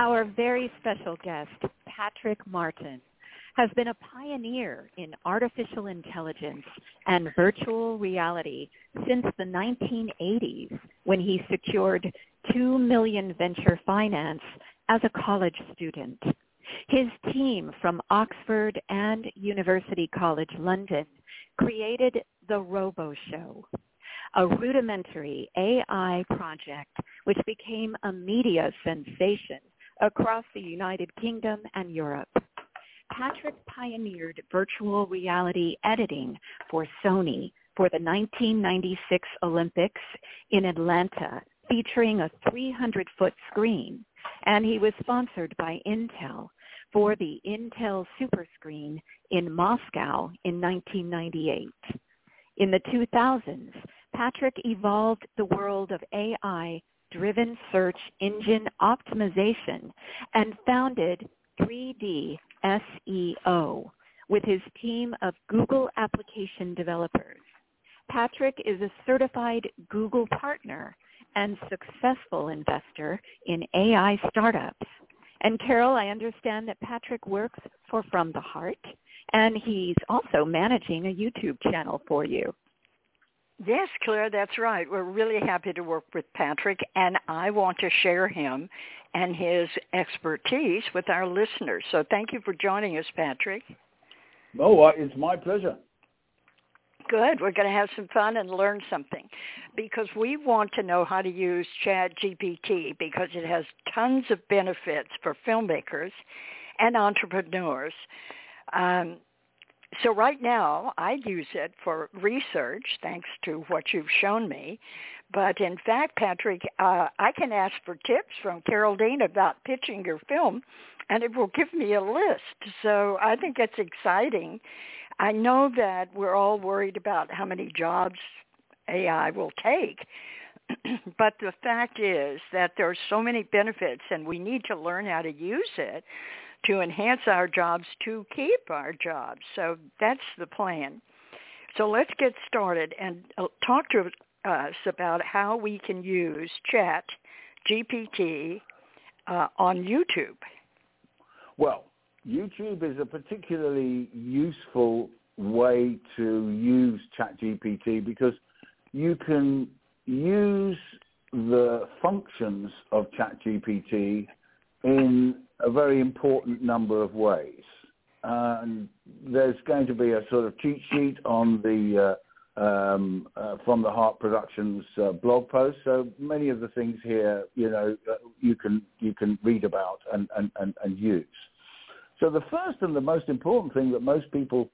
Our very special guest, Patrick Martin, has been a pioneer in artificial intelligence and virtual reality since the 1980s when he secured 2 million venture finance as a college student. His team from Oxford and University College London created the Robo Show, a rudimentary AI project which became a media sensation across the United Kingdom and Europe. Patrick pioneered virtual reality editing for Sony for the 1996 Olympics in Atlanta, featuring a 300-foot screen, and he was sponsored by Intel for the Intel Superscreen in Moscow in 1998. In the 2000s, Patrick evolved the world of AI-driven search engine optimization and founded 3D SEO with his team of Google application developers. Patrick is a certified Google partner and successful investor in AI startups. And Carole, I understand that Patrick works for From the Heart, and he's also managing a YouTube channel for you. Yes, Claire, that's right. We're really happy to work with Patrick, and I want to share him and his expertise with our listeners. So thank you for joining us, Patrick. Oh, it's my pleasure. Good. We're going to have some fun and learn something because we want to know how to use Chat GPT because it has tons of benefits for filmmakers and entrepreneurs. Um, so right now, I use it for research, thanks to what you've shown me. But in fact, Patrick, uh, I can ask for tips from Carole Dean about pitching your film, and it will give me a list. So I think it's exciting. I know that we're all worried about how many jobs AI will take, but the fact is that there are so many benefits, and we need to learn how to use it to enhance our jobs to keep our jobs. So that's the plan. So let's get started and uh, talk to us about how we can use Chat GPT uh, on YouTube. Well, YouTube is a particularly useful way to use ChatGPT because you can use the functions of ChatGPT in a very important number of ways. And there's going to be a sort of cheat sheet on the uh, um, uh, from the Heart Productions uh, blog post. So many of the things here, you know, uh, you can you can read about and, and, and, and use. So the first and the most important thing that most people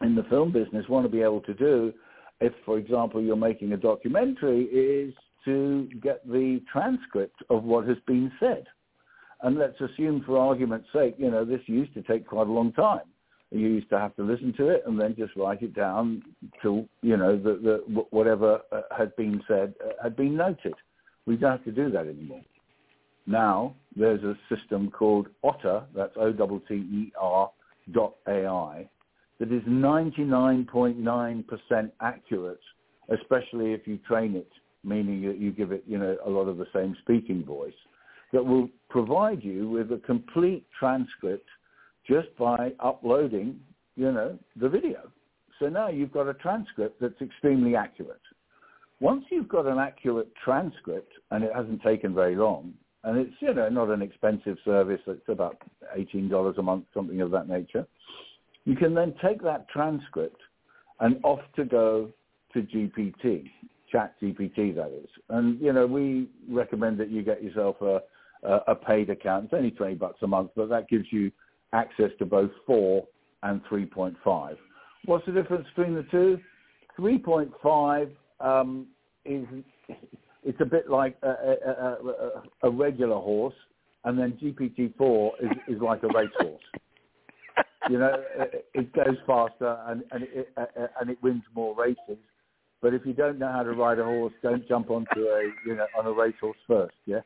in the film business want to be able to do, if, for example, you're making a documentary, is to get the transcript of what has been said. And let's assume, for argument's sake, you know, this used to take quite a long time. You used to have to listen to it and then just write it down till, you know, the, the, whatever uh, had been said uh, had been noted. We don't have to do that anymore. Now there's a system called Otter, that's O-T-T-E-R dot AI, that is 99.9% accurate, especially if you train it, meaning that you give it, you know, a lot of the same speaking voice, that will provide you with a complete transcript just by uploading, you know, the video. So now you've got a transcript that's extremely accurate. Once you've got an accurate transcript, and it hasn't taken very long, and it's, you know, not an expensive service, it's about $18 a month, something of that nature, you can then take that transcript and off to go to GPT, Chat GPT that is. And, you know, we recommend that you get yourself a, a paid account. It's only 20 bucks a month, but that gives you access to both 4 and 3.5. What's the difference between the two? 3.5 um, is it's a bit like a, a, a, a regular horse, and then GPT-4 is, is like a racehorse. you know, it, it goes faster and and it, uh, and it wins more races. But if you don't know how to ride a horse, don't jump onto a you know on a racehorse first. Yeah,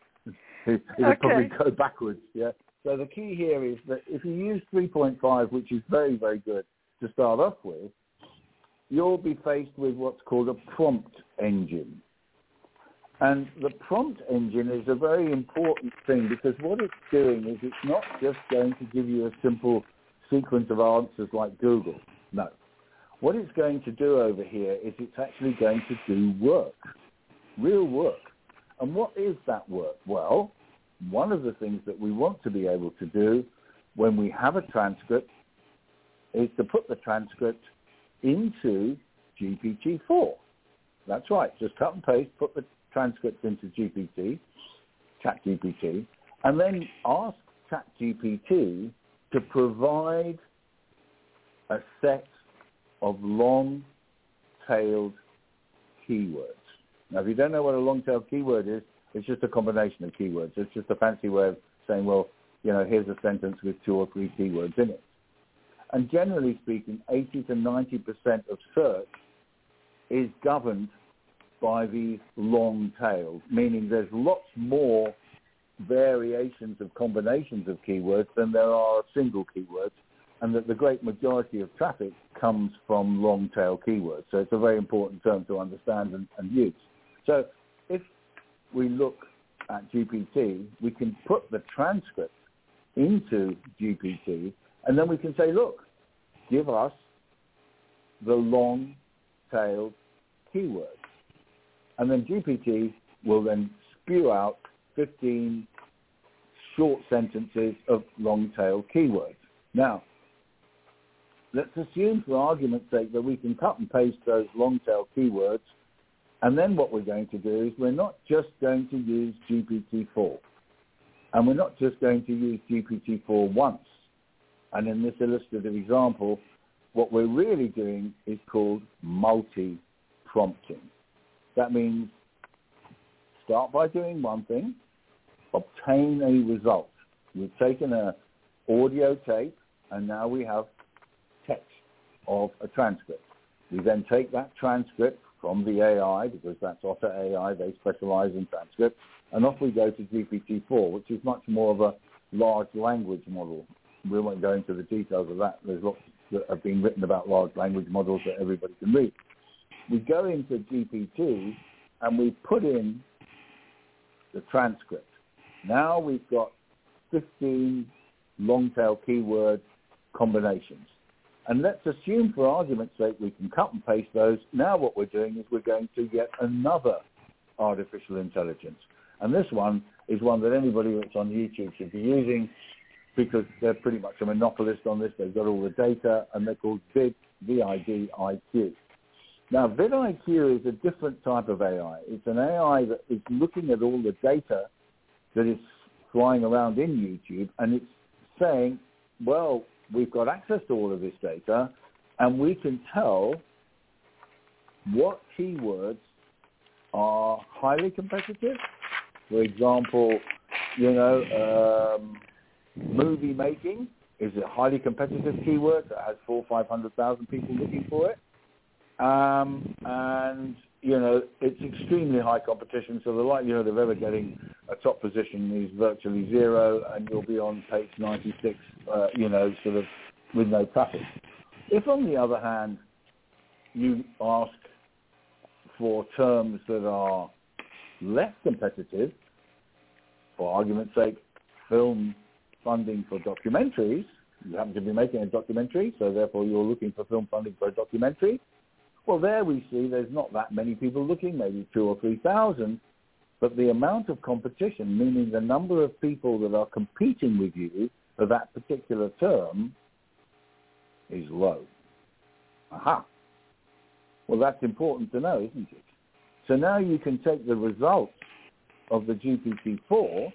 it, will okay. probably go backwards. Yeah. So the key here is that if you use 3.5, which is very very good to start off with, you'll be faced with what's called a prompt engine. And the prompt engine is a very important thing because what it's doing is it's not just going to give you a simple sequence of answers like Google. No. What it's going to do over here is it's actually going to do work, real work. And what is that work? Well, one of the things that we want to be able to do when we have a transcript is to put the transcript into GPT-4. That's right. Just cut and paste, put the transcript into GPT, ChatGPT, and then ask ChatGPT to provide a set of long-tailed keywords. Now, if you don't know what a long-tail keyword is, it's just a combination of keywords. It's just a fancy way of saying, well, you know, here's a sentence with two or three keywords in it. And generally speaking, 80 to 90% of search is governed by these long tails, meaning there's lots more variations of combinations of keywords than there are single keywords, and that the great majority of traffic comes from long tail keywords. So it's a very important term to understand and, and use. So if we look at GPT, we can put the transcript into GPT, and then we can say, look, give us the long-tailed keywords. And then GPT will then spew out 15 short sentences of long-tail keywords. Now, let's assume for argument's sake that we can cut and paste those long-tail keywords, and then what we're going to do is we're not just going to use GPT-4, and we're not just going to use GPT-4 once. And in this illustrative example, what we're really doing is called multi-prompting. That means start by doing one thing, obtain a result. We've taken a audio tape and now we have text of a transcript. We then take that transcript from the AI, because that's Otter AI, they specialize in transcripts, and off we go to GPT-4, which is much more of a large language model. We won't go into the details of that. There's lots that have been written about large language models that everybody can read. We go into GPT and we put in the transcript. Now we've got 15 long tail keyword combinations. And let's assume for argument's sake we can cut and paste those. Now what we're doing is we're going to yet another artificial intelligence. And this one is one that anybody that's on YouTube should be using because they're pretty much a monopolist on this. They've got all the data and they're called VID, V-I-D-I-Q. Now, vidIQ is a different type of AI. It's an AI that is looking at all the data that is flying around in YouTube, and it's saying, well, we've got access to all of this data, and we can tell what keywords are highly competitive. For example, you know, um, movie making is a highly competitive keyword that has four, five hundred thousand people looking for it. Um, and, you know, it's extremely high competition, so the likelihood of ever getting top position is virtually zero, and you'll be on page 96, uh, you know, sort of with no traffic. If, on the other hand, you ask for terms that are less competitive, for argument's sake, film funding for documentaries, you happen to be making a documentary, so therefore you're looking for film funding for a documentary, well, there we see there's not that many people looking, maybe two or three thousand, but the amount of competition, meaning the number of people that are competing with you for that particular term, is low. Aha. Well, that's important to know, isn't it? So now you can take the results of the GPT-4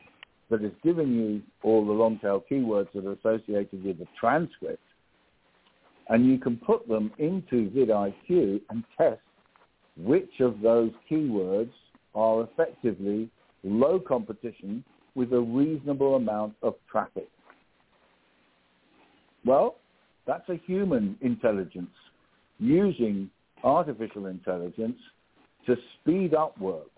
that is giving you all the long-tail keywords that are associated with the transcript and you can put them into vidIQ and test which of those keywords are effectively low competition with a reasonable amount of traffic. Well, that's a human intelligence using artificial intelligence to speed up work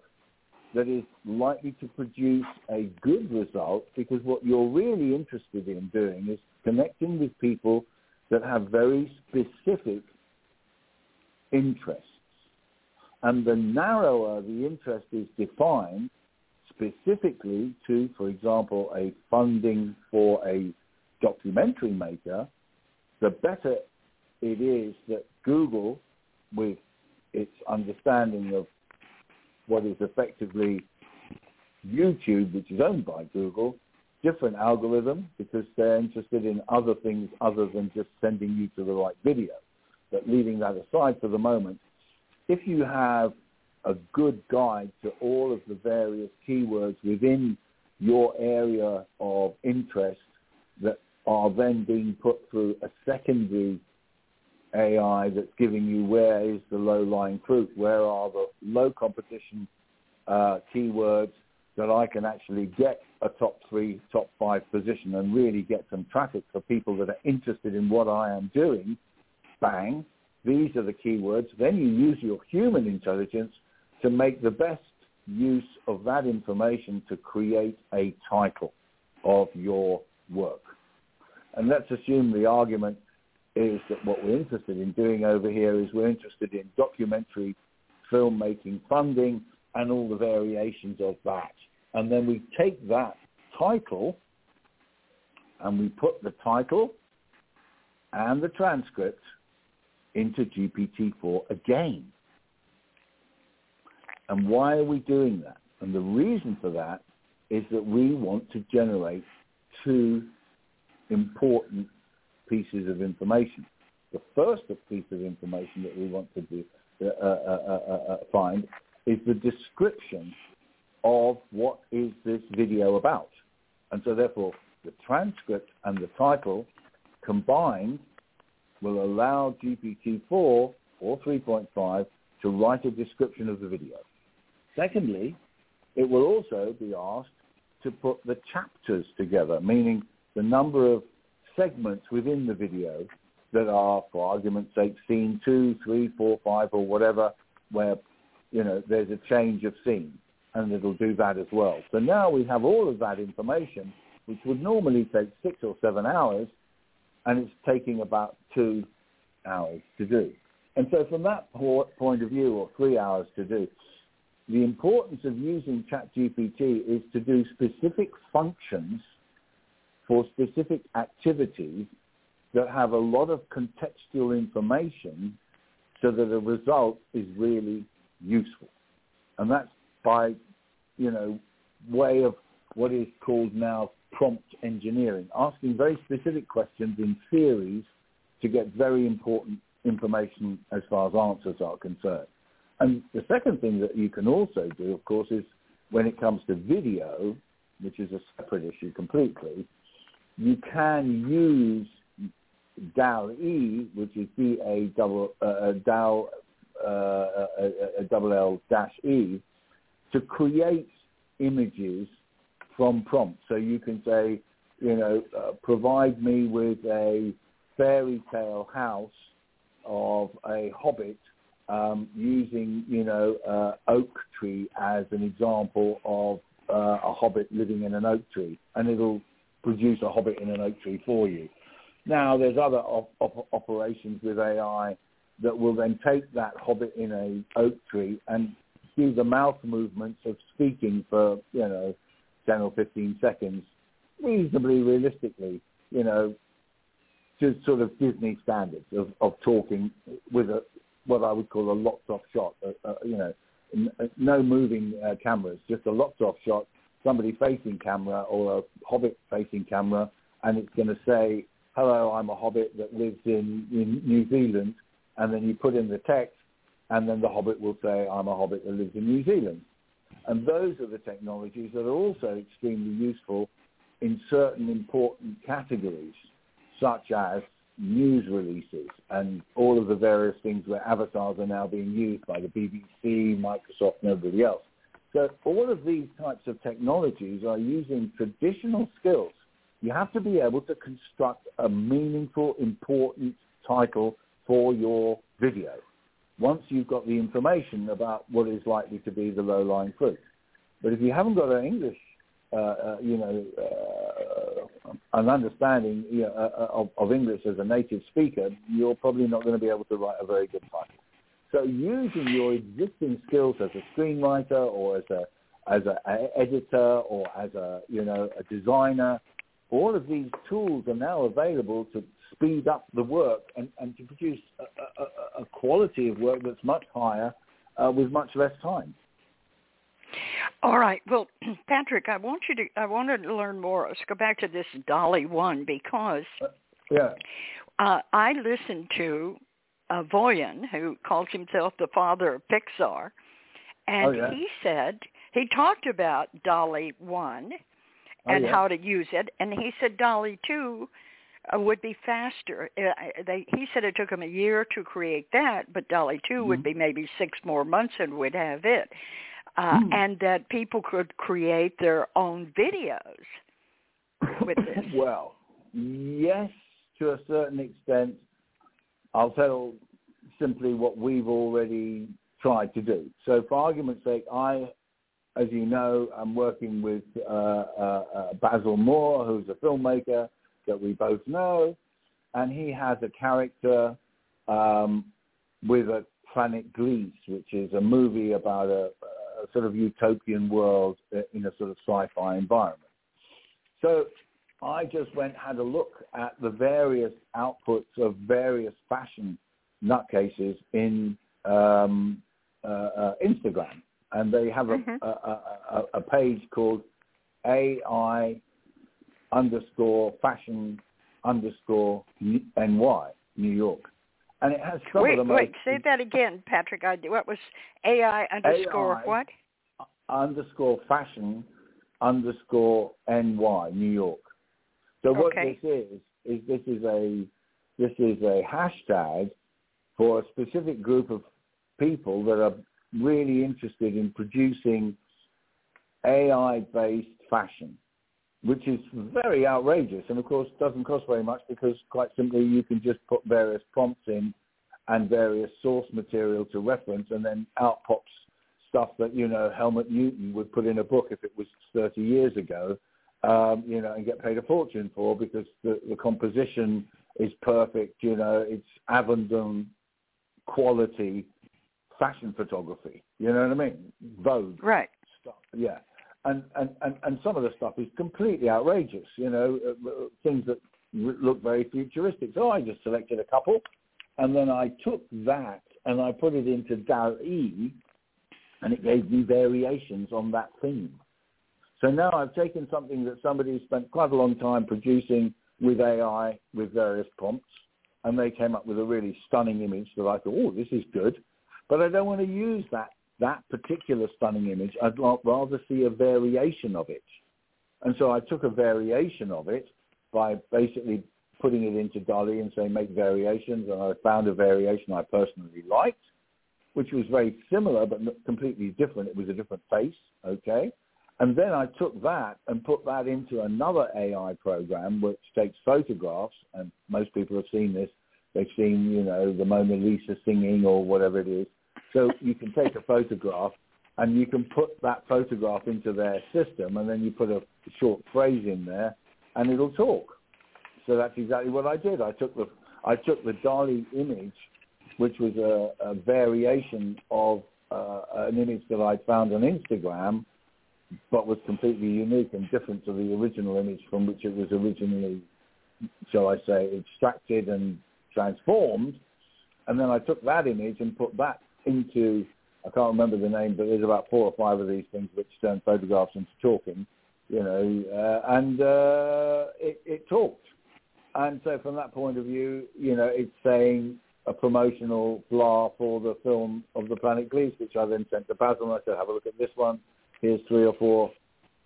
that is likely to produce a good result because what you're really interested in doing is connecting with people that have very specific interests. And the narrower the interest is defined specifically to, for example, a funding for a documentary maker, the better it is that Google, with its understanding of what is effectively YouTube, which is owned by Google, different algorithm because they're interested in other things other than just sending you to the right video. But leaving that aside for the moment, if you have a good guide to all of the various keywords within your area of interest that are then being put through a secondary AI that's giving you where is the low-lying fruit, where are the low competition uh, keywords that I can actually get a top three, top five position and really get some traffic for people that are interested in what I am doing. Bang, these are the keywords. Then you use your human intelligence to make the best use of that information to create a title of your work. And let's assume the argument is that what we're interested in doing over here is we're interested in documentary filmmaking funding and all the variations of that. And then we take that title and we put the title and the transcript into GPT-4 again. And why are we doing that? And the reason for that is that we want to generate two important pieces of information. The first piece of information that we want to do, uh, uh, uh, uh, find is the description of what is this video about. And so therefore, the transcript and the title combined will allow GPT-4 or 3.5 to write a description of the video. Secondly, it will also be asked to put the chapters together, meaning the number of segments within the video that are, for argument's sake, scene two, three, four, five, or whatever, where you know there's a change of scene, and it'll do that as well. So now we have all of that information, which would normally take six or seven hours, and it's taking about two hours to do. And so from that point of view, or three hours to do, the importance of using ChatGPT is to do specific functions for specific activities that have a lot of contextual information so that the result is really useful. And that's by, you know, way of what is called now prompt engineering, asking very specific questions in series to get very important information as far as answers are concerned. And the second thing that you can also do, of course, is when it comes to video, which is a separate issue completely, you can use DALL-E, which is D-A double, uh, uh uh, to create images from prompt. So you can say, you know, uh, provide me with a fairy tale house of a hobbit um, using, you know, uh, oak tree as an example of uh, a hobbit living in an oak tree, and it'll produce a hobbit in an oak tree for you. Now, there's other op- op- operations with AI that will then take that hobbit in a oak tree and do the mouth movements of speaking for, you know, 10 or 15 seconds, reasonably realistically, you know, to sort of Disney standards of, of talking with a, what I would call a locked off shot. Uh, uh, you know, uh, no moving uh, cameras, just a locked off shot, somebody facing camera or a hobbit facing camera, and it's going to say, "Hello, I'm a hobbit that lives in, in New Zealand," and then you put in the text, and then the hobbit will say, "I'm a hobbit that lives in New Zealand." And those are the technologies that are also extremely useful in certain important categories, such as news releases and all of the various things where avatars are now being used by the BBC, Microsoft, and everybody else. So all of these types of technologies are using traditional skills. You have to be able to construct a meaningful, important title for your video once you've got the information about what is likely to be the low-lying fruit. But if you haven't got an English, uh, uh, you know, uh, an understanding you know, uh, uh, of, of English as a native speaker, you're probably not going to be able to write a very good title. So using your existing skills as a screenwriter or as a as an editor or as a you know a designer, all of these tools are now available to speed up the work and, and to produce a, a, a quality of work that's much higher uh, with much less time. All right. Well, Patrick, I want you to. I wanted to learn more. Let's go back to this DALL-E One because uh, yeah, uh, I listened to uh, Voyan, who calls himself the father of Pixar, and oh, yeah. he said he talked about DALL-E one oh, and yeah. how to use it, and he said DALL-E Two would be faster. Uh, they, he said it took him a year to create that, but DALL-E 2 mm-hmm. would be maybe six more months and would have it. Uh, mm. And that people could create their own videos with this. well, yes, to a certain extent. I'll tell simply what we've already tried to do. So for argument's sake, I, as you know, I'm working with uh, uh, uh, Basil Moore, who's a filmmaker that we both know, and he has a character um, with a Planet Greece, which is a movie about a, a sort of utopian world in a sort of sci-fi environment. So I just went had a look at the various outputs of various fashion nutcases in um, uh, uh, Instagram, and they have a, mm-hmm. a, a, a, page called AI underscore fashion underscore NY New York, and it has some wait, of the most. Wait, say that again, Patrick. I what was AI underscore AI what? Uh, underscore fashion underscore NY New York. So what okay. this is is this is a this is a hashtag for a specific group of people that are really interested in producing AI-based fashion, which is very outrageous and of course doesn't cost very much because quite simply you can just put various prompts in and various source material to reference and then out pops stuff that, you know, Helmut Newton would put in a book if it was 30 years ago um, you know, and get paid a fortune for because the, the composition is perfect. You know, it's Avedon quality fashion photography. You know what I mean? Vogue right. stuff. Yeah. And, and, and, and some of the stuff is completely outrageous, you know, uh, uh things that look very futuristic. So I just selected a couple and then I took that and I put it into DALL-E and it gave me variations on that theme. So now I've taken something that somebody spent quite a long time producing with AI, with various prompts, and they came up with a really stunning image that I thought, oh, this is good. But I don't want to use that, that particular stunning image. I'd rather see a variation of it. And so I took a variation of it by basically putting it into DALL-E and saying make variations, and I found a variation I personally liked, which was very similar but completely different. It was a different face, okay? And then I took that and put that into another AI program which takes photographs, and most people have seen this. They've seen, you know, the Mona Lisa singing or whatever it is. So you can take a photograph and you can put that photograph into their system and then you put a short phrase in there and it'll talk. So that's exactly what I did. I took the I took the DALL-E image, which was a, a variation of uh, an image that I found on Instagram, but was completely unique and different to the original image from which it was originally, shall I say, extracted and transformed. And then I took that image and put that into, I can't remember the name, but there's about four or five of these things which turn photographs into talking, you know, uh, and uh, it, it talked. And so from that point of view, you know, it's saying a promotional blah for the film of the Planet Greece, which I then sent to Basil and I said, have a look at this one here's three or four,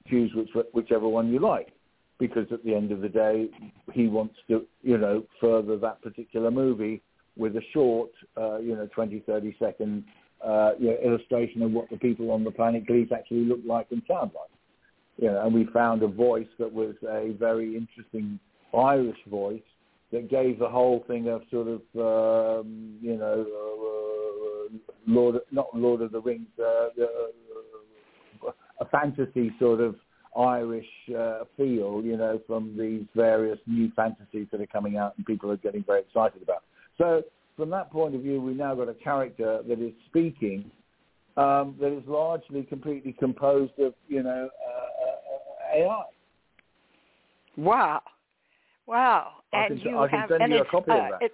choose which, whichever one you like. Because at the end of the day, he wants to, you know, further that particular movie with a short, uh, you know, 20, 30 second uh, you know, illustration of what the people on the planet Greece actually look like and sound like. You know, and we found a voice that was a very interesting Irish voice that gave the whole thing a sort of, um, you know, uh, Lord, not Lord of the Rings, uh, uh, a fantasy sort of Irish uh, feel, you know, from these various new fantasies that are coming out and people are getting very excited about. So from that point of view, we now got a character that is speaking um, that is largely completely composed of, you know, uh, uh AI. Wow. Wow. I and can, you I can have, send and you a it's, copy uh, of that. It,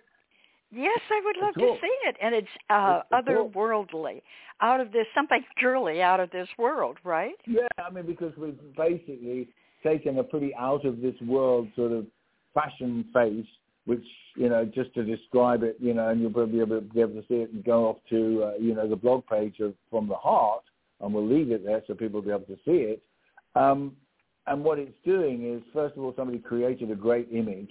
yes, I would love to see it. And it's uh, It's otherworldly, out of this, something purely out of this world, right? Yeah, I mean, because we've basically taken a pretty out of this world sort of fashion face, which, you know, just to describe it, you know, and you'll probably be able to, see it and go off to, uh, you know, the blog page of From the Heart, and we'll leave it there so people will be able to see it. Um, and what it's doing is, first of all, somebody created a great image.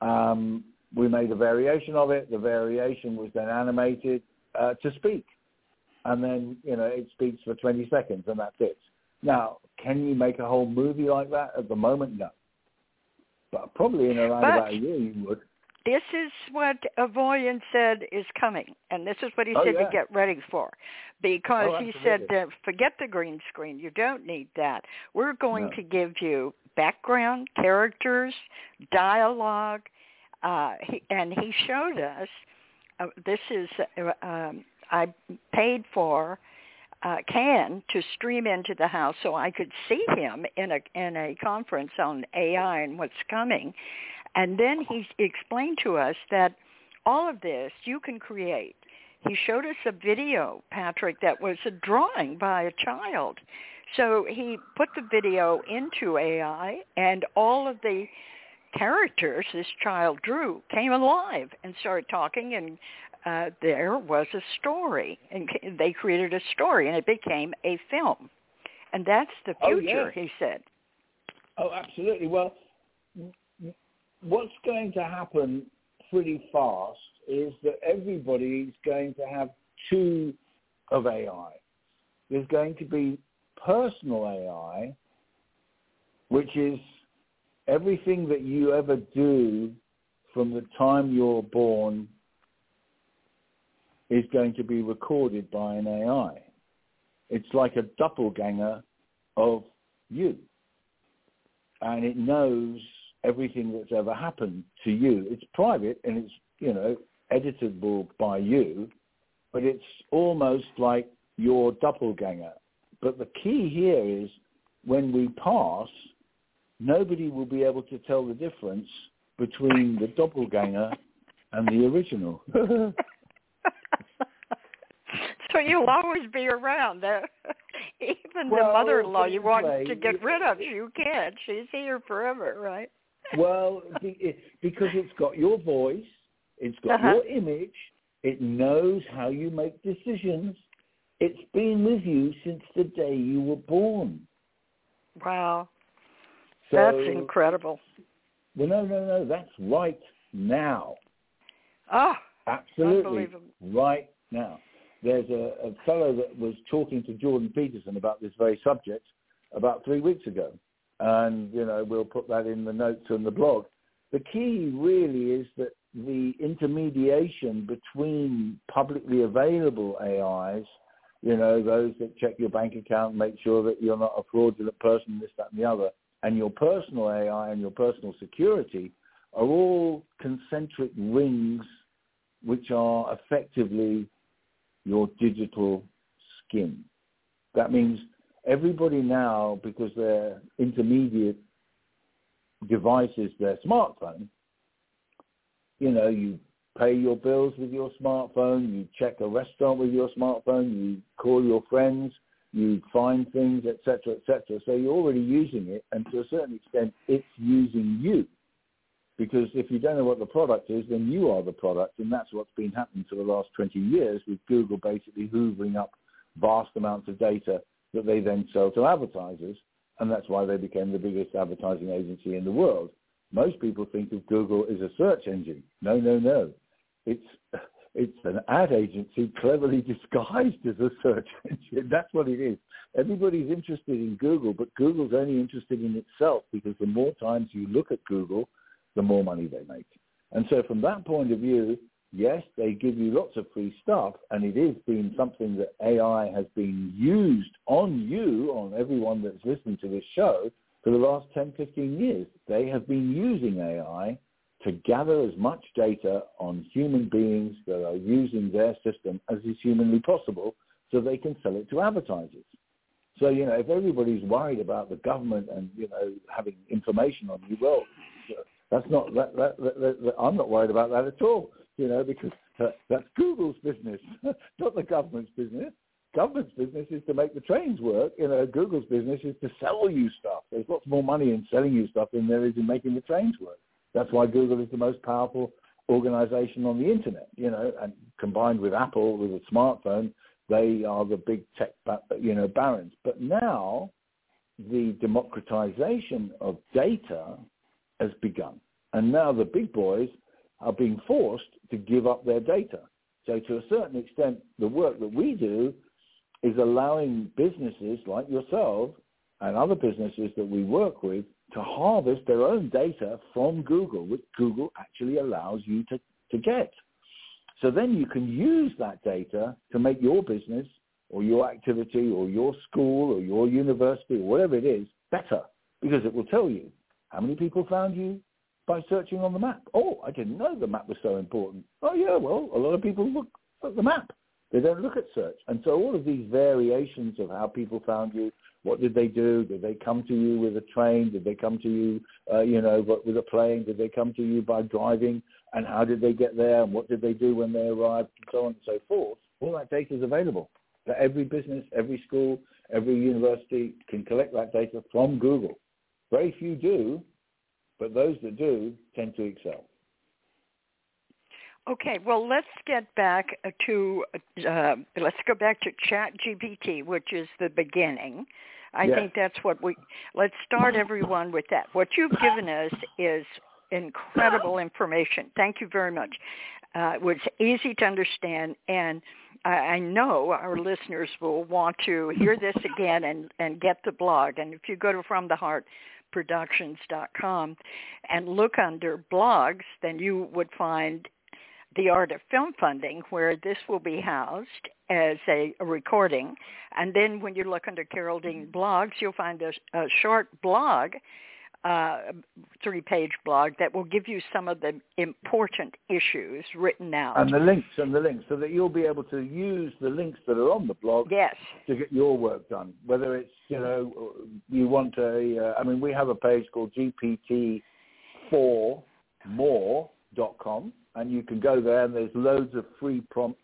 Um, we made a variation of it. The variation was then animated uh, to speak. And then, you know, it speaks for 20 seconds and that's it. Now, can you make a whole movie like that at the moment? No. But probably in around But- about a year you would. This is what Avoyan said is coming, and this is what he Oh, said yeah. to get ready for, because Oh, he said, uh, "Forget the green screen. You don't need that. We're going No. to give you background, characters, dialogue, Uh, he, and he showed us. Uh, this is uh, um, I paid for uh, Can to stream into the house so I could see him in a in a conference on AI and what's coming. And then he explained to us that all of this you can create. He showed us a video, Patrick, that was a drawing by a child. So he put the video into AI and all of the characters this child drew came alive and started talking and uh, there was a story and they created a story and it became a film. And that's the Oh, future, yeah. he said. Oh, absolutely. Well, what's going to happen pretty fast is that everybody is going to have two of AI. There's going to be personal AI, which is everything that you ever do from the time you're born is going to be recorded by an AI. It's like a doppelganger of you and it knows everything that's ever happened to you. It's private and it's, you know, editable by you, but it's almost like your doppelganger. But the key here is when we pass, nobody will be able to tell the difference between the doppelganger and the original. so you'll always be around. Even Well, the mother-in-law you want to get rid of, you can't. She's here forever, right? well, because it's got your voice, it's got Uh-huh. your image, it knows how you make decisions. It's been with you since the day you were born. Wow. So, That's incredible. Well, no, no, no, that's right now. Oh, Absolutely right now. There's a, a fellow that was talking to Jordan Peterson about this very subject about three weeks ago. And, you know, we'll put that in the notes on the blog. The key really is that the intermediation between publicly available AIs, you know, those that check your bank account, make sure that you're not a fraudulent person, this, that, and the other, and your personal AI and your personal security are all concentric rings which are effectively your digital skin. That means everybody now, because their intermediate device is their smartphone, you know, you pay your bills with your smartphone, you check a restaurant with your smartphone, you call your friends, you find things, etc., etc. So you're already using it, and to a certain extent, it's using you. Because if you don't know what the product is, then you are the product, and that's what's been happening for the last 20 years with Google basically hoovering up vast amounts of data that they then sell to advertisers, and that's why they became the biggest advertising agency in the world. Most people think of Google as a search engine. No, no, no. It's it's an ad agency cleverly disguised as a search engine. That's what it is. Everybody's interested in Google, but Google's only interested in itself because the more times you look at Google, the more money they make. And so from that point of view, yes, they give you lots of free stuff, and it is been something that AI has been used on you, on everyone that's listening to this show, for the last 10, 15 years. They have been using AI to gather as much data on human beings that are using their system as is humanly possible so they can sell it to advertisers. So, you know, if everybody's worried about the government and, you know, having information on you, well, that's not, that, that, that, I'm not worried about that at all, you know, because that's Google's business, not the government's business. Government's business is to make the trains work. You know, Google's business is to sell you stuff. There's lots more money in selling you stuff than there is in making the trains work. That's why Google is the most powerful organization on the internet, you know, and combined with Apple with a smartphone, they are the big tech, you know, barons. But now the democratization of data has begun. And now the big boys are being forced to give up their data. So to a certain extent, the work that we do is allowing businesses like yourself and other businesses that we work with to harvest their own data from Google, which Google actually allows you to, to get. So then you can use that data to make your business or your activity or your school or your university or whatever it is better because it will tell you how many people found you by searching on the map. Oh, I didn't know the map was so important. Oh yeah, well, a lot of people look at the map. They don't look at search. And so all of these variations of how people found you, what did they do? Did they come to you with a train? Did they come to you, uh, you know, with a plane? Did they come to you by driving? And how did they get there? And what did they do when they arrived? And so on and so forth. All that data is available. That every business, every school, every university can collect that data from Google. Very few do, but those that do tend to excel. Okay, well, let's get back to uh, let's go back to Chat GPT, which is the beginning. I yes. think that's what we let's start everyone with that. What you've given us is incredible information. Thank you very much. Uh, it was easy to understand, and I, I know our listeners will want to hear this again and and get the blog. And if you go to From the Heart productions.com and look under blogs, then you would find the Art of Film Funding, where this will be housed as a, a recording. And then when you look under Carole Dean blogs, you'll find a, a short blog, uh, three-page blog that will give you some of the important issues written out. And the links and the links, so that you'll be able to use the links that are on the blog yes. to get your work done. Whether it's, you know, you want a, uh, I mean, we have a page called GPT4more.com and you can go there and there's loads of free prompts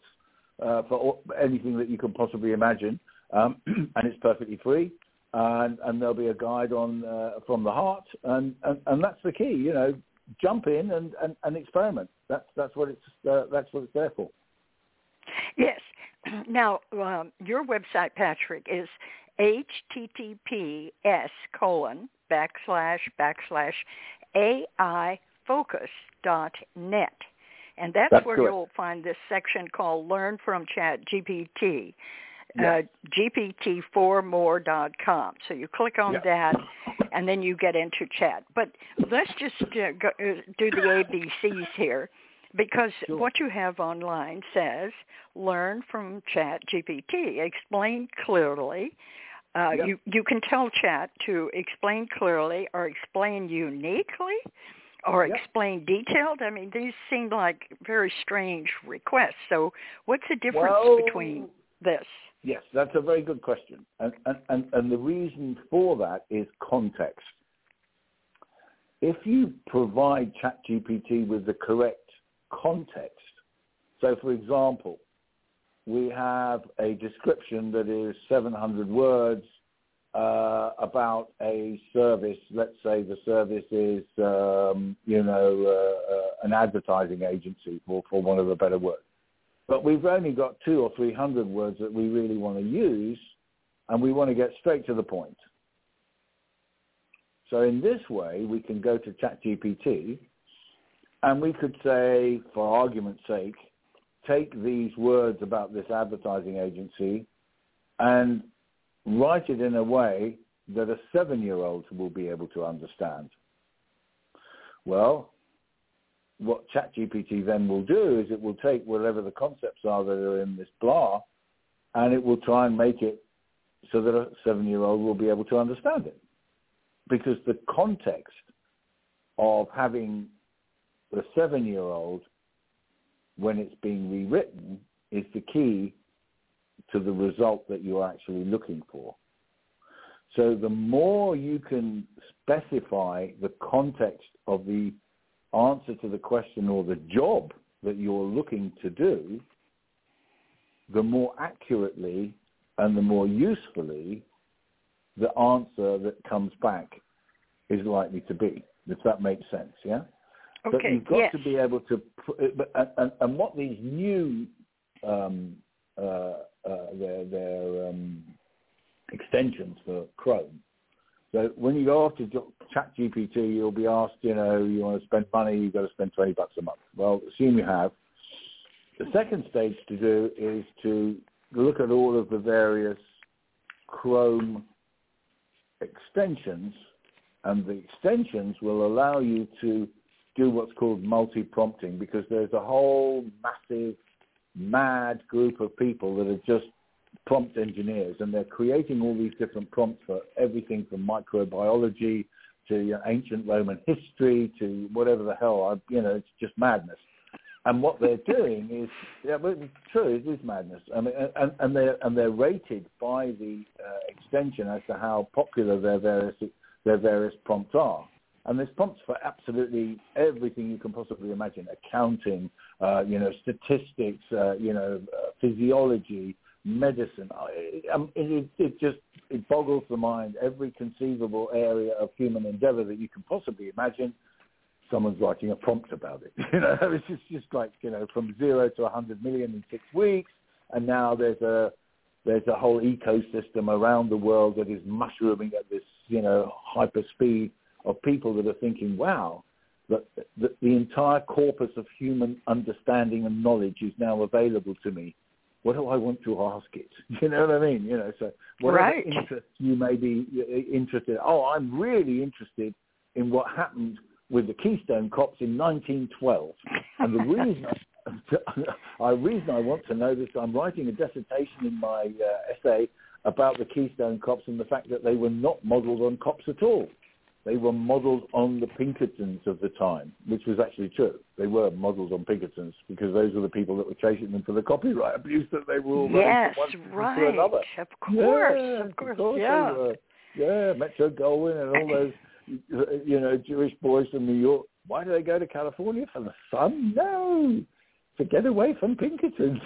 uh, for anything that you can possibly imagine, um, and it's perfectly free. And, and there'll be a guide on uh, from the heart, and, and, and that's the key. You know, jump in and, and, and experiment. That's that's what it's uh, that's what it's there for. Yes. Now, um, your website, Patrick, is https colon backslash backslash aifocus.net. And that's, that's where correct. you'll find this section called Learn from Chat GPT. Uh, GPT4more.com. So you click on that, and then you get into chat. But let's just uh, go, uh, do the ABCs here, because sure. what you have online says learn from Chat GPT, explain clearly. Uh, yep. You you can tell Chat to explain clearly or explain uniquely or yep. explain detailed? I mean, these seem like very strange requests. So what's the difference well, between this? Yes, that's a very good question. And, and, and, and the reason for that is context. If you provide ChatGPT with the correct context, so for example, we have a description that is 700 words uh, about a service. Let's say the service is, um, you know, uh, uh, an advertising agency, for, for want of a better word. But we've only got two or three hundred words that we really want to use, and we want to get straight to the point. So in this way, we can go to ChatGPT, and we could say, for argument's sake, take these words about this advertising agency and write it in a way that a seven-year-old will be able to understand. Well, what ChatGPT then will do is it will take whatever the concepts are that are in this blah, and it will try and make it so that a seven-year-old will be able to understand it. Because the context of having the seven-year-old, when it's being rewritten, is the key to the result that you're actually looking for. So the more you can specify the context of the answer to the question or the job that you're looking to do, the more accurately and the more usefully the answer that comes back is likely to be, if that makes sense, yeah? Okay, but you've got yes. to be able to, and, and, and what these new, um, uh, uh, their, their um, extensions for Chrome. So when you go off to ChatGPT, you'll be asked, you know, you want to spend money, you've got to spend 20 bucks a month. Well, assume you have. The second stage to do is to look at all of the various Chrome extensions, and the extensions will allow you to do what's called multi-prompting because there's a whole massive, mad group of people that are just prompt engineers, and they're creating all these different prompts for everything from microbiology to ancient Roman history to whatever the hell. I, you know, it's just madness. And what they're doing is, yeah, but it's true, it is madness. I mean, and, and they're and they're rated by the uh, extension as to how popular their various their various prompts are. And there's prompts for absolutely everything you can possibly imagine: accounting, uh, you know, statistics, uh, you know, uh, physiology, medicine. Um, it, it just it boggles the mind. Every conceivable area of human endeavor that you can possibly imagine, someone's writing a prompt about it. You know, it's just, just like you know from zero to a 100 million in six weeks, and now there's a there's a whole ecosystem around the world that is mushrooming at this you know hyper speed of people that are thinking, wow. That the, the entire corpus of human understanding and knowledge is now available to me what do I want to ask it? You know what I mean? You know, so whatever right. interest you may be interested. Oh, I'm really interested in what happened with the Keystone Cops in 1912, and the reason. I, reason I want to know this, I'm writing a dissertation in my uh, essay about the Keystone Cops and the fact that they were not modelled on cops at all. They were modelled on the Pinkertons of the time, which was actually true. They were modelled on Pinkertons because those were the people that were chasing them for the copyright abuse that they were all yes, running right. to another. Of course, yeah, of course, of course yeah. Yeah, Metro Goldwyn and all those, you know, Jewish boys from New York. Why do they go to California for the sun? No, to get away from Pinkertons.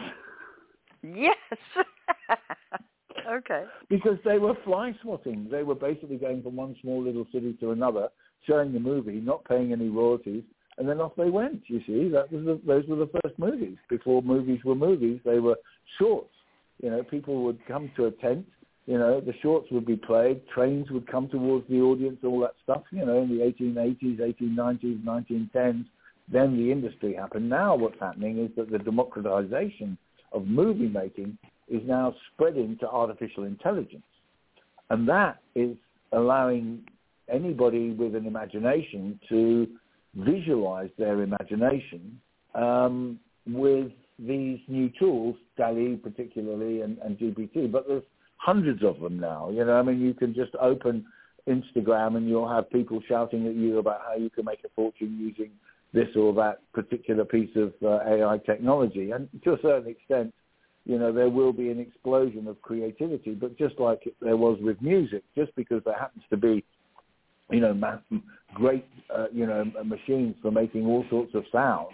Yes. okay. Because they were fly swatting. They were basically going from one small little city to another, showing the movie, not paying any royalties, and then off they went. You see, that was the, those were the first movies. Before movies were movies, they were shorts. You know, people would come to a tent. You know, the shorts would be played. Trains would come towards the audience, all that stuff. You know, in the 1880s, 1890s, 1910s. Then the industry happened. Now what's happening is that the democratization of movie making is now spreading to artificial intelligence. And that is allowing anybody with an imagination to visualize their imagination um, with these new tools, DALL-E particularly and, and GPT, but there's hundreds of them now. You know, I mean, you can just open Instagram and you'll have people shouting at you about how you can make a fortune using this or that particular piece of uh, AI technology. And to a certain extent, you know, there will be an explosion of creativity. But just like there was with music, just because there happens to be, you know, ma- great, uh, you know, machines for making all sorts of sounds,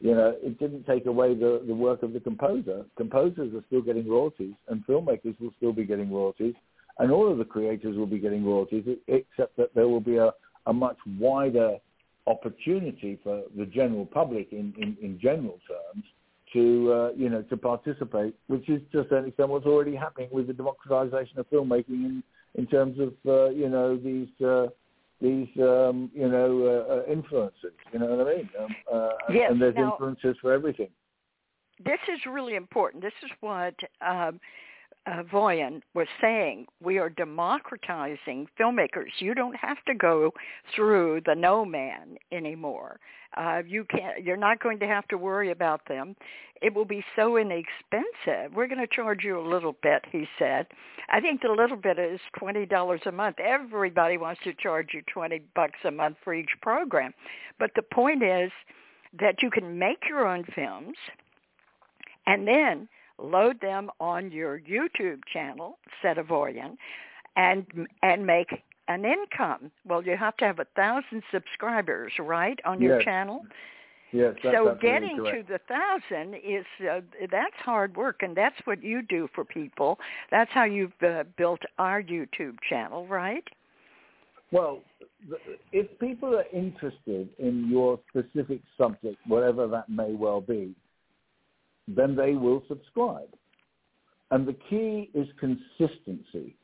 you know, it didn't take away the, the work of the composer. Composers are still getting royalties, and filmmakers will still be getting royalties, and all of the creators will be getting royalties, except that there will be a, a much wider opportunity for the general public in, in, in general terms to uh, you know to participate, which is to a certain extent what's already happening with the democratization of filmmaking in, in terms of uh, you know these uh, these um, you know uh, uh influences. You know what I mean? Um, uh, yes, and there's now, influences for everything. this is really important. This is what um, uh, Voyan was saying, we are democratizing filmmakers. You don't have to go through the no man anymore. Uh, you can't. You're not going to have to worry about them. It will be so inexpensive. We're going to charge you a little bit, he said. I think the little bit is twenty dollars a month. Everybody wants to charge you twenty bucks a month for each program, but the point is that you can make your own films, and then load them on your YouTube channel, Setovoyan, and and make an income. Well, you have to have a thousand subscribers, right, on your yes. channel. Yes, so getting correct. to the thousand is uh, that's hard work, and that's what you do for people. That's how you've uh, built our YouTube channel, right? Well, if people are interested in your specific subject, whatever that may well be, then they will subscribe. And the key is consistency.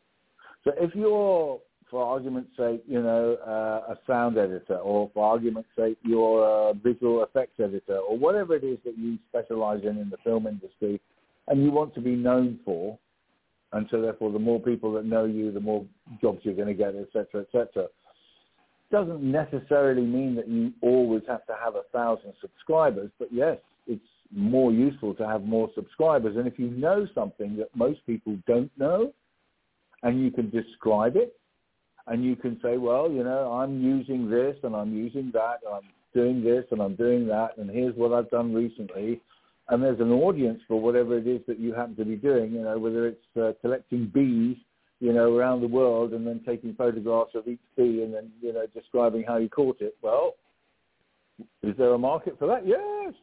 So if you're, for argument's sake, you know, uh, a sound editor, or for argument's sake, you're a visual effects editor, or whatever it is that you specialize in in the film industry, and you want to be known for, and so therefore the more people that know you, the more jobs you're going to get, et cetera, et cetera. Doesn't necessarily mean that you always have to have a thousand subscribers, but yes, it's more useful to have more subscribers. And if you know something that most people don't know, and you can describe it, and you can say, well, you know, I'm using this and I'm using that, and I'm doing this and I'm doing that, and here's what I've done recently. And there's an audience for whatever it is that you happen to be doing, you know, whether it's uh, collecting bees, you know, around the world and then taking photographs of each bee and then, you know, describing how you caught it. Well, is there a market for that? Yes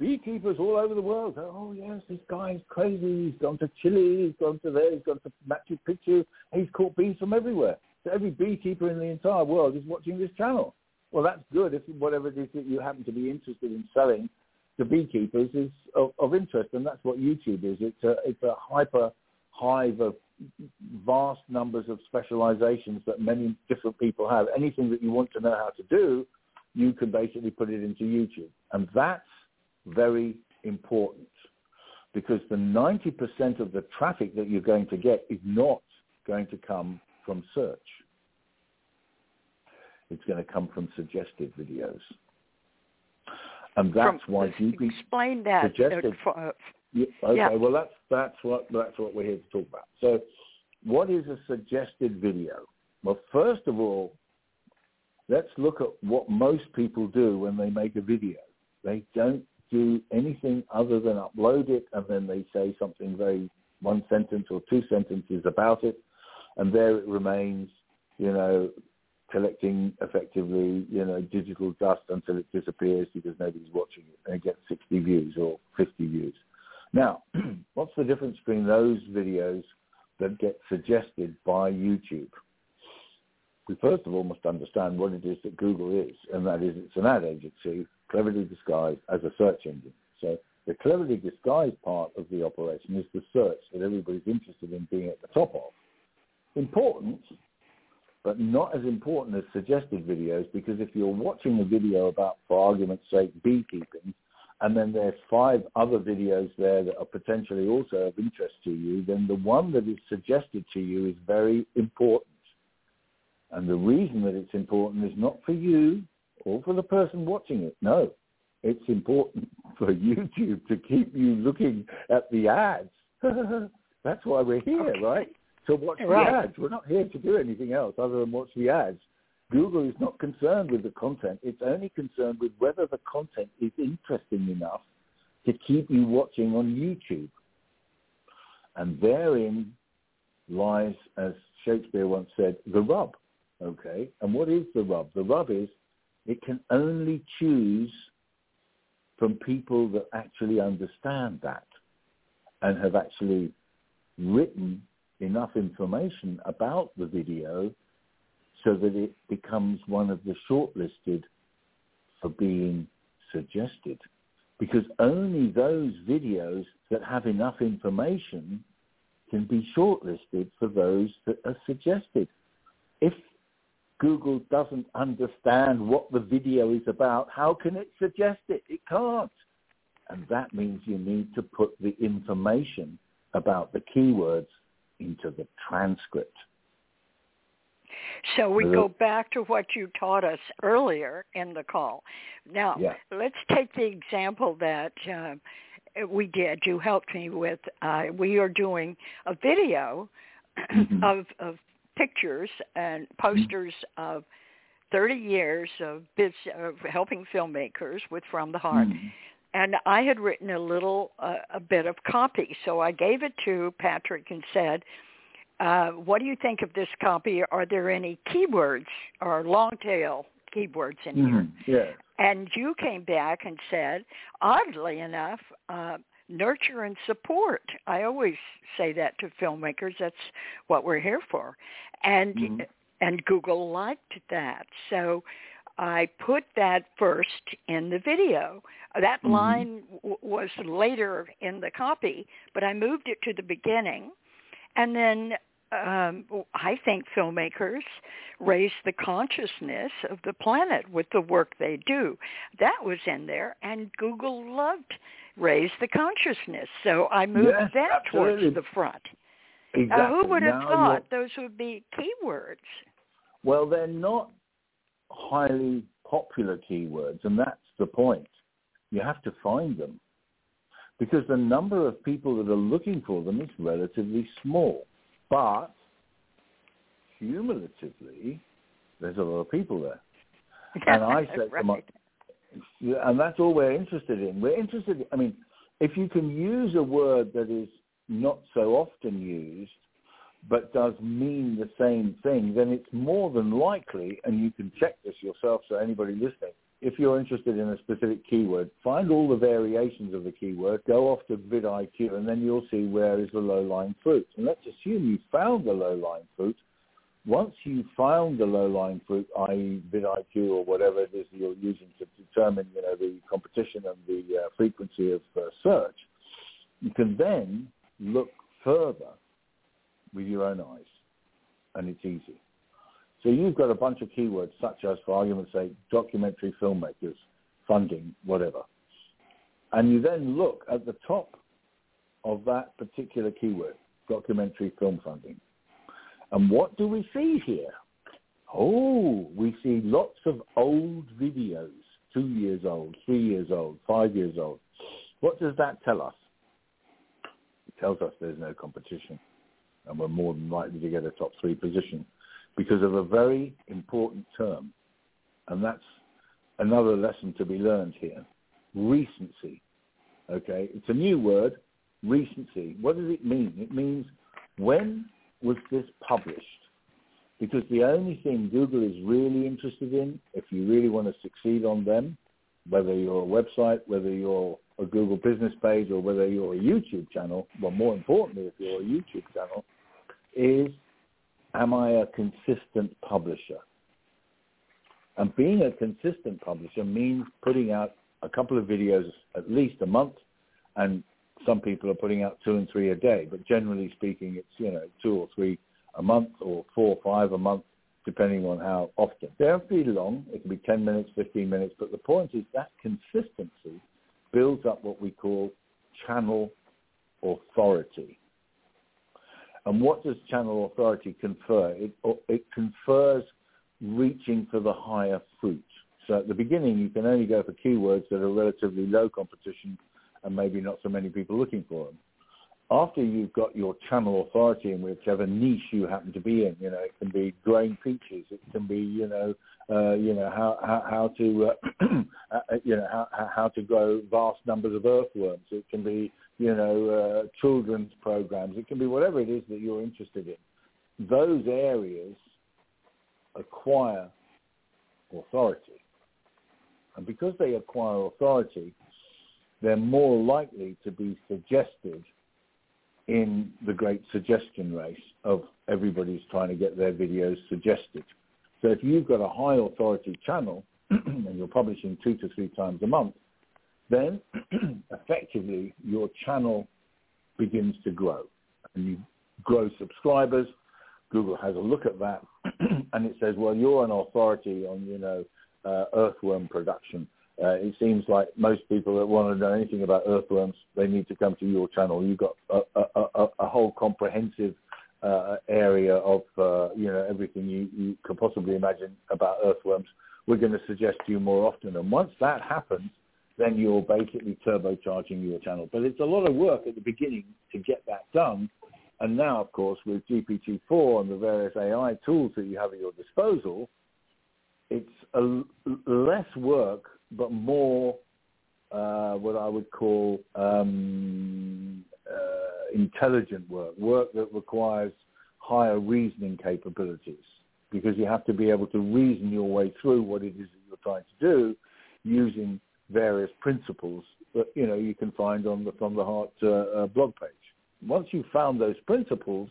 beekeepers all over the world. Oh yes, this guy's crazy. He's gone to Chile. He's gone to there. He's gone to Machu Picchu. He's caught bees from everywhere. So every beekeeper in the entire world is watching this channel. Well, that's good if whatever it is that you happen to be interested in selling to beekeepers is of, of interest, and that's what YouTube is. It's a it's a hyper hive of vast numbers of specializations that many different people have. Anything that you want to know how to do, you can basically put it into YouTube, and that's very important because the 90% of the traffic that you're going to get is not going to come from search. It's going to come from suggested videos. And that's from, why you explain that. Suggested, yeah, okay, yeah. well that's that's what that's what we're here to talk about. So, what is a suggested video? Well, first of all, let's look at what most people do when they make a video. They don't do anything other than upload it and then they say something very one sentence or two sentences about it and there it remains, you know, collecting effectively, you know, digital dust until it disappears because nobody's watching it and it gets 60 views or 50 views. Now, what's the difference between those videos that get suggested by YouTube? We first of all must understand what it is that Google is, and that is it's an ad agency cleverly disguised as a search engine. So the cleverly disguised part of the operation is the search that everybody's interested in being at the top of. Important, but not as important as suggested videos because if you're watching a video about, for argument's sake, beekeeping, and then there's five other videos there that are potentially also of interest to you, then the one that is suggested to you is very important. And the reason that it's important is not for you or for the person watching it. No, it's important for YouTube to keep you looking at the ads. That's why we're here, okay. right? To watch right. the ads. We're not here to do anything else other than watch the ads. Google is not concerned with the content. It's only concerned with whether the content is interesting enough to keep you watching on YouTube. And therein lies, as Shakespeare once said, the rub. Okay? And what is the rub? The rub is it can only choose from people that actually understand that and have actually written enough information about the video so that it becomes one of the shortlisted for being suggested. Because only those videos that have enough information can be shortlisted for those that are suggested. If Google doesn't understand what the video is about, how can it suggest it? It can't. And that means you need to put the information about the keywords into the transcript. So we go back to what you taught us earlier in the call. Now, Yeah. let's take the example that uh, we did. You helped me with. Uh, we are doing a video Mhm. of, of pictures and posters of 30 years of, biz, of helping filmmakers with From the Heart. Mhm. And I had written a little, uh, a bit of copy. So I gave it to Patrick and said, uh, what do you think of this copy? Are there any keywords or long tail keywords in here? Mhm. Yeah. And you came back and said, oddly enough, uh, nurture and support. I always say that to filmmakers. That's what we're here for. And Mhm. and Google liked that. So I put that first in the video. That Mhm. line w- was later in the copy, but I moved it to the beginning. And then um, I think filmmakers raise the consciousness of the planet with the work they do. That was in there, and Google loved raise the consciousness. So I moved Yes, that absolutely. towards the front. Uh, exactly. Now, who would have Now thought those would be keywords? Well, they're not highly popular keywords, and that's the point. You have to find them because the number of people that are looking for them is relatively small. But cumulatively, there's a lot of people there. And I say to my, right. And that's all we're interested in. We're interested. I mean, if you can use a word that is not so often used, but does mean the same thing, then it's more than likely, and you can check this yourself. So anybody listening, if you're interested in a specific keyword, find all the variations of the keyword, go off to vidIQ, and then you'll see where is the low-lying fruit. And let's assume you found the low-lying fruit. Once you found the low-lying fruit, i.e. vidIQ or whatever it is that you're using to determine, you know, the competition and the uh, frequency of uh, search, you can then look further with your own eyes, and it's easy. So you've got a bunch of keywords such as, for argument's sake, documentary filmmakers, funding, whatever. And you then look at the top of that particular keyword, documentary film funding. And what do we see here? Oh, we see lots of old videos, two years old, three years old, five years old. What does that tell us? It tells us there's no competition and we're more than likely to get a top three position because of a very important term. And that's another lesson to be learned here. Recency. Okay, it's a new word, recency. What does it mean? It means when was this published? Because the only thing Google is really interested in, if you really want to succeed on them, whether you're a website, whether you're a Google business page, or whether you're a YouTube channel, but more importantly, if you're a YouTube channel, is am I a consistent publisher? And being a consistent publisher means putting out a couple of videos at least a month, and some people are putting out two and three a day. But generally speaking, it's you know two or three a month, or four or five a month, depending on how often. They don't have to be long. It can be 10 minutes, 15 minutes. But the point is that consistency builds up what we call channel authority. And what does channel authority confer? It, it confers reaching for the higher fruit. So at the beginning, you can only go for keywords that are relatively low competition and maybe not so many people looking for them. After you've got your channel authority in whichever niche you happen to be in, you know, it can be growing peaches, it can be, you know, uh, you know how how, how to, uh, you know, how how to grow vast numbers of earthworms. It can be, you know, uh, children's programs. It can be whatever it is that you're interested in. Those areas acquire authority, and because they acquire authority, they're more likely to be suggested in the great suggestion race of everybody's trying to get their videos suggested. So if you've got a high authority channel and you're publishing two to three times a month, then effectively your channel begins to grow and you grow subscribers. Google has a look at that and it says, well, you're an authority on, you know, uh, earthworm production. Uh, it seems like most people that want to know anything about earthworms, they need to come to your channel. You've got a, a, a, a whole comprehensive uh, area of uh, you know everything you, you could possibly imagine about earthworms. We're going to suggest you more often, and once that happens, then you're basically turbocharging your channel. But it's a lot of work at the beginning to get that done. And now, of course, with GPT-4 and the various AI tools that you have at your disposal, it's a, less work, but more uh, what I would call um, uh, intelligent work, work that requires higher reasoning capabilities, because you have to be able to reason your way through what it is that you're trying to do using various principles that you know you can find on the From the Heart uh, uh, blog page. Once you've found those principles,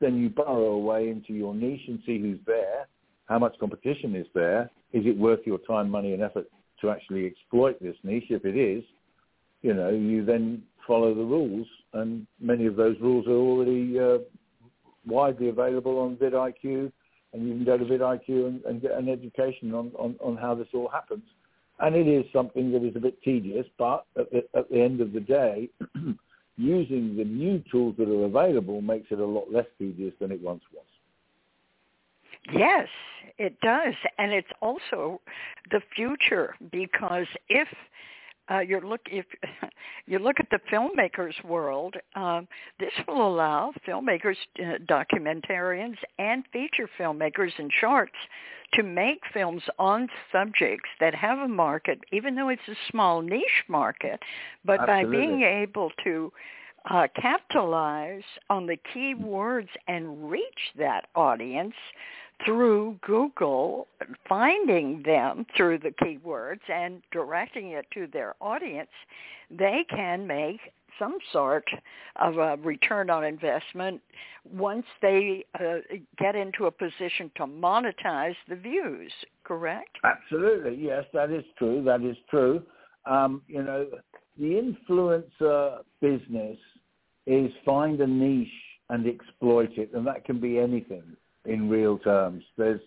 then you burrow away into your niche and see who's there, how much competition is there, is it worth your time, money, and effort to actually exploit this niche? If it is, you know, you then follow the rules, and many of those rules are already uh, widely available on vidIQ, and you can go to vidIQ and, and get an education on, on, on how this all happens and it is something that is a bit tedious, but at the, at the end of the day, using the new tools that are available makes it a lot less tedious than it once was. Yes, it does. And it's also the future because if uh, you're look if you look at the filmmakers world, um, this will allow filmmakers, uh, documentarians, and feature filmmakers and shorts to make films on subjects that have a market, even though it's a small niche market, but Absolutely. by being able to uh, capitalize on the keywords and reach that audience through Google, finding them through the keywords and directing it to their audience, they can make some sort of a return on investment once they uh, get into a position to monetize the views, correct? Absolutely, yes, that is true. That is true. Um, you know, the influencer business is find a niche and exploit it, and that can be anything in real terms. There's,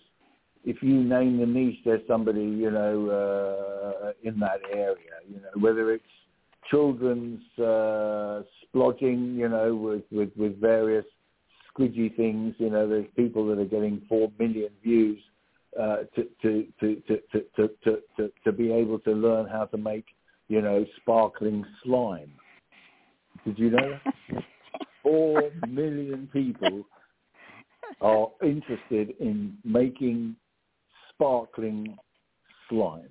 if you name the niche, there's somebody you know uh, in that area. You know, whether it's children's uh, splodging, you know, with, with, with various squidgy things. You know, there's people that are getting four million views uh, to, to, to, to, to, to, to, to be able to learn how to make, you know, sparkling slime. Did you know that? Four million people are interested in making sparkling slime,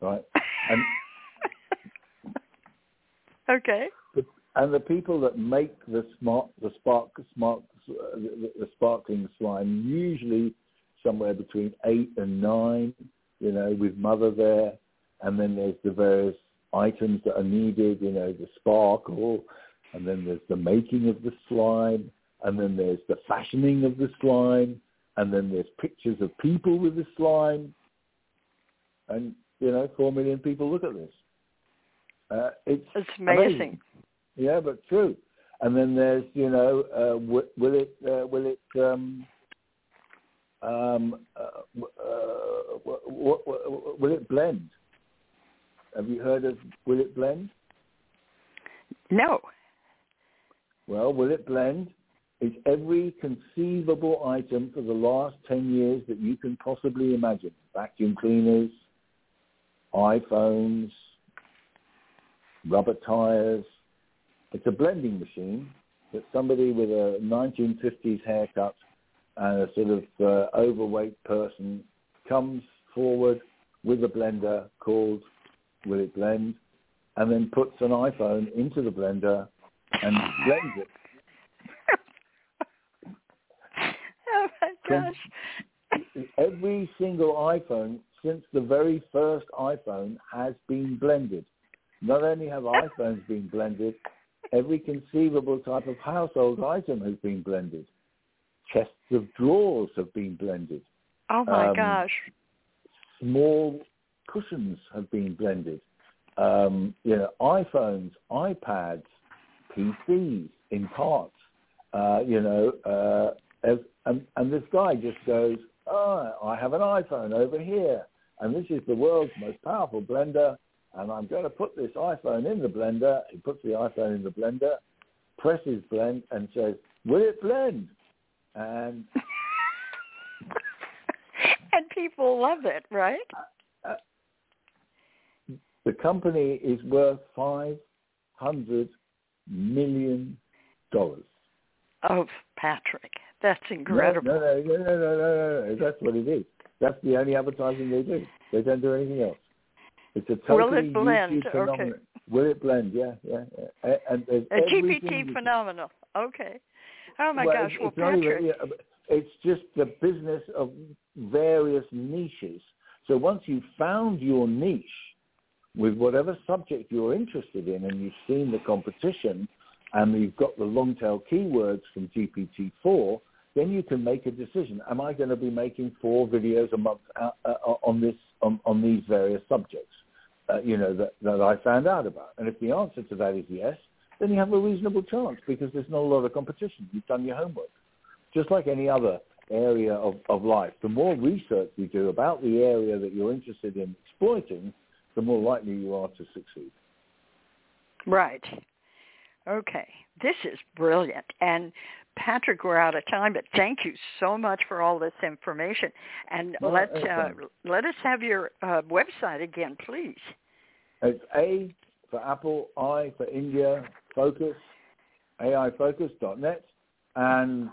right? And okay. And the people that make the smart, the spark, smart, the, the sparkling slime, usually somewhere between eight and nine, you know, with mother there, and then there's the various items that are needed, you know, the sparkle, and then there's the making of the slime, and then there's the fashioning of the slime, and then there's pictures of people with the slime, and you know, four million people look at this. Uh, it's, it's amazing. amazing. Yeah, but true. And then there's, you know, uh, w- will it, uh, will it, um, um, uh, uh, w- w- will it blend? Have you heard of Will It Blend? No. Well, Will It Blend is every conceivable item for the last 10 years that you can possibly imagine. Vacuum cleaners, iPhones, rubber tires, it's a blending machine that somebody with a 1950s haircut and a sort of uh, overweight person comes forward with a blender called Will It Blend and then puts an iPhone into the blender and blends it. oh my gosh. Every single iPhone since the very first iPhone has been blended. Not only have iPhones been blended, every conceivable type of household item has been blended. Chests of drawers have been blended. Oh my Um, gosh. Small cushions have been blended. Um, you know, iPhones, iPads, PCs in parts. Uh, you know, uh, as, and, and this guy just goes, oh, I have an iPhone over here, and this is the world's most powerful blender. and I'm going to put this iPhone in the blender. He puts the iPhone in the blender, presses blend, and says, "Will it blend?" And and people love it, right? Uh, the company is worth five hundred million dollars. Oh, Patrick, that's incredible. No, no, no, no, no, no, no, no. That's what it is. That's the only advertising they do. They don't do anything else. It's a totally Will it blend? YouTube phenomenon. Okay. Will it blend? Yeah, yeah. yeah. And a GPT phenomenal. Okay. Oh my well, gosh. It's, well, it's Patrick. Even, yeah, it's just the business of various niches. So once you've found your niche with whatever subject you're interested in, and you've seen the competition, and you've got the long tail keywords from GPT-4, then you can make a decision. Am I going to be making four videos a month uh, uh, on this on, on these various subjects? Uh, you know that, that I found out about. And if the answer to that is yes, then you have a reasonable chance because there's not a lot of competition. You've done your homework. Just like any other area of, of life, the more research you do about the area that you're interested in exploiting, the more likely you are to succeed. Right. Okay. This is brilliant. And Patrick, we're out of time, but thank you so much for all this information. And well, let uh, let us have your uh, website again, please. It's A for Apple, I for India, Focus, AIFocus.net. And,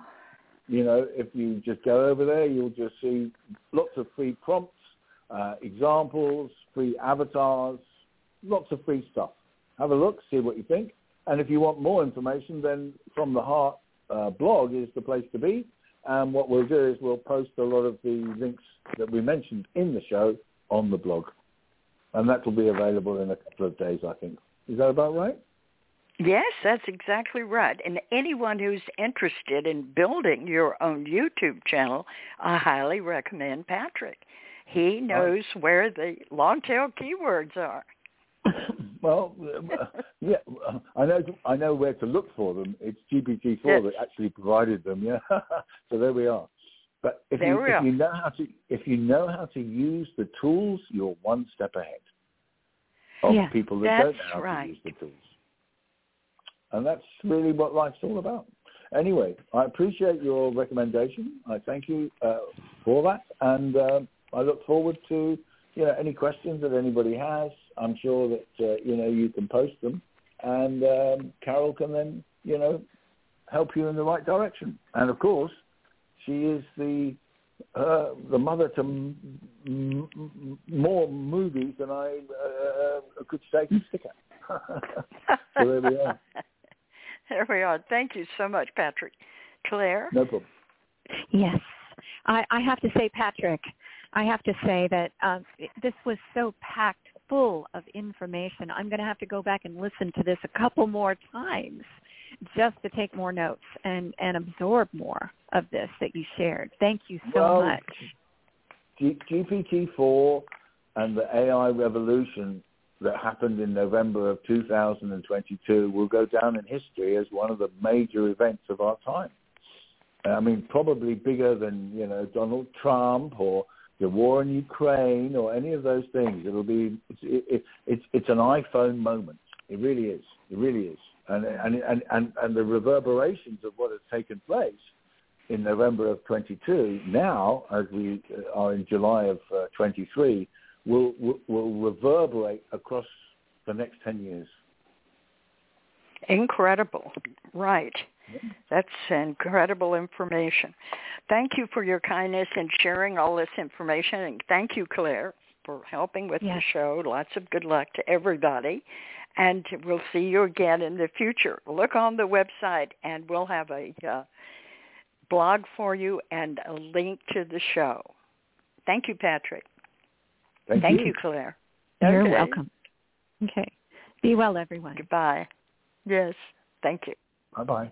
you know, if you just go over there, you'll just see lots of free prompts, uh, examples, free avatars, lots of free stuff. Have a look, see what you think. And if you want more information, then From the Heart uh, blog is the place to be. And what we'll do is we'll post a lot of the links that we mentioned in the show on the blog. And that will be available in a couple of days, I think. Is that about right? Yes, that's exactly right. And anyone who's interested in building your own YouTube channel, I highly recommend Patrick. He knows right. where the long tail keywords are. well, yeah, I know. I know where to look for them. It's GPT-4 yes. that actually provided them. Yeah, so there we are. But if you, if you know how to if you know how to use the tools, you're one step ahead of people that don't know how right. to use the tools. And that's really what life's all about. Anyway, I appreciate your recommendation. I thank you uh, for that, and uh, I look forward to you know any questions that anybody has. I'm sure that uh, you know you can post them, and um, Carole can then you know help you in the right direction. And of course, she is the uh, the mother to m- m- more movies than I uh, uh could stake a stick at. so there we are. There we are. Thank you so much, Patrick. Claire? No problem. Yes. I, I have to say, Patrick, I have to say that uh, this was so packed full of information. I'm going to have to go back and listen to this a couple more times just to take more notes and, and absorb more of this that you shared. Thank you so well, much. G- GPT-4 and the AI revolution that happened in November of 2022 will go down in history as one of the major events of our time. I mean, probably bigger than, you know, Donald Trump or the war in Ukraine or any of those things. It'll be, it's, it, it's, it's an iPhone moment. It really is. It really is. And, and, and, and, and the reverberations of what has taken place in November of 22 now, as we are in July of uh, 23, will, will, will reverberate across the next 10 years. Incredible. Right. That's incredible information. Thank you for your kindness in sharing all this information. And thank you, Claire, for helping with yes. the show. Lots of good luck to everybody. And we'll see you again in the future. Look on the website and we'll have a uh, blog for you and a link to the show. Thank you, Patrick. Thank, Thank you. you, Claire. You're okay. welcome. Okay. Be well, everyone. Goodbye. Yes. Thank you. Bye-bye.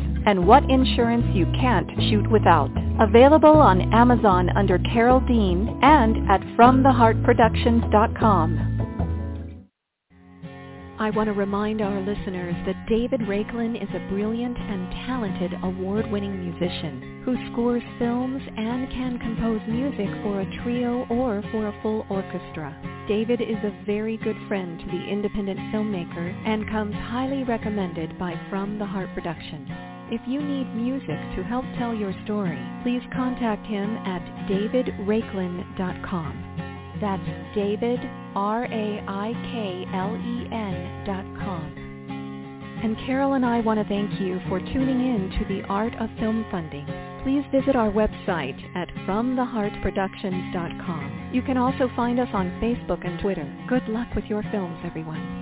and what insurance you can't shoot without. Available on Amazon under Carole Dean and at FromTheHeartProductions.com. I want to remind our listeners that David Raiklin is a brilliant and talented award-winning musician who scores films and can compose music for a trio or for a full orchestra. David is a very good friend to the independent filmmaker and comes highly recommended by From the Heart Productions. If you need music to help tell your story, please contact him at davidraiklin.com. That's David, R-A-I-K-L-E-N dot com. And Carole and I want to thank you for tuning in to The Art of Film Funding. Please visit our website at FromTheHeartProductions.com. You can also find us on Facebook and Twitter. Good luck with your films, everyone.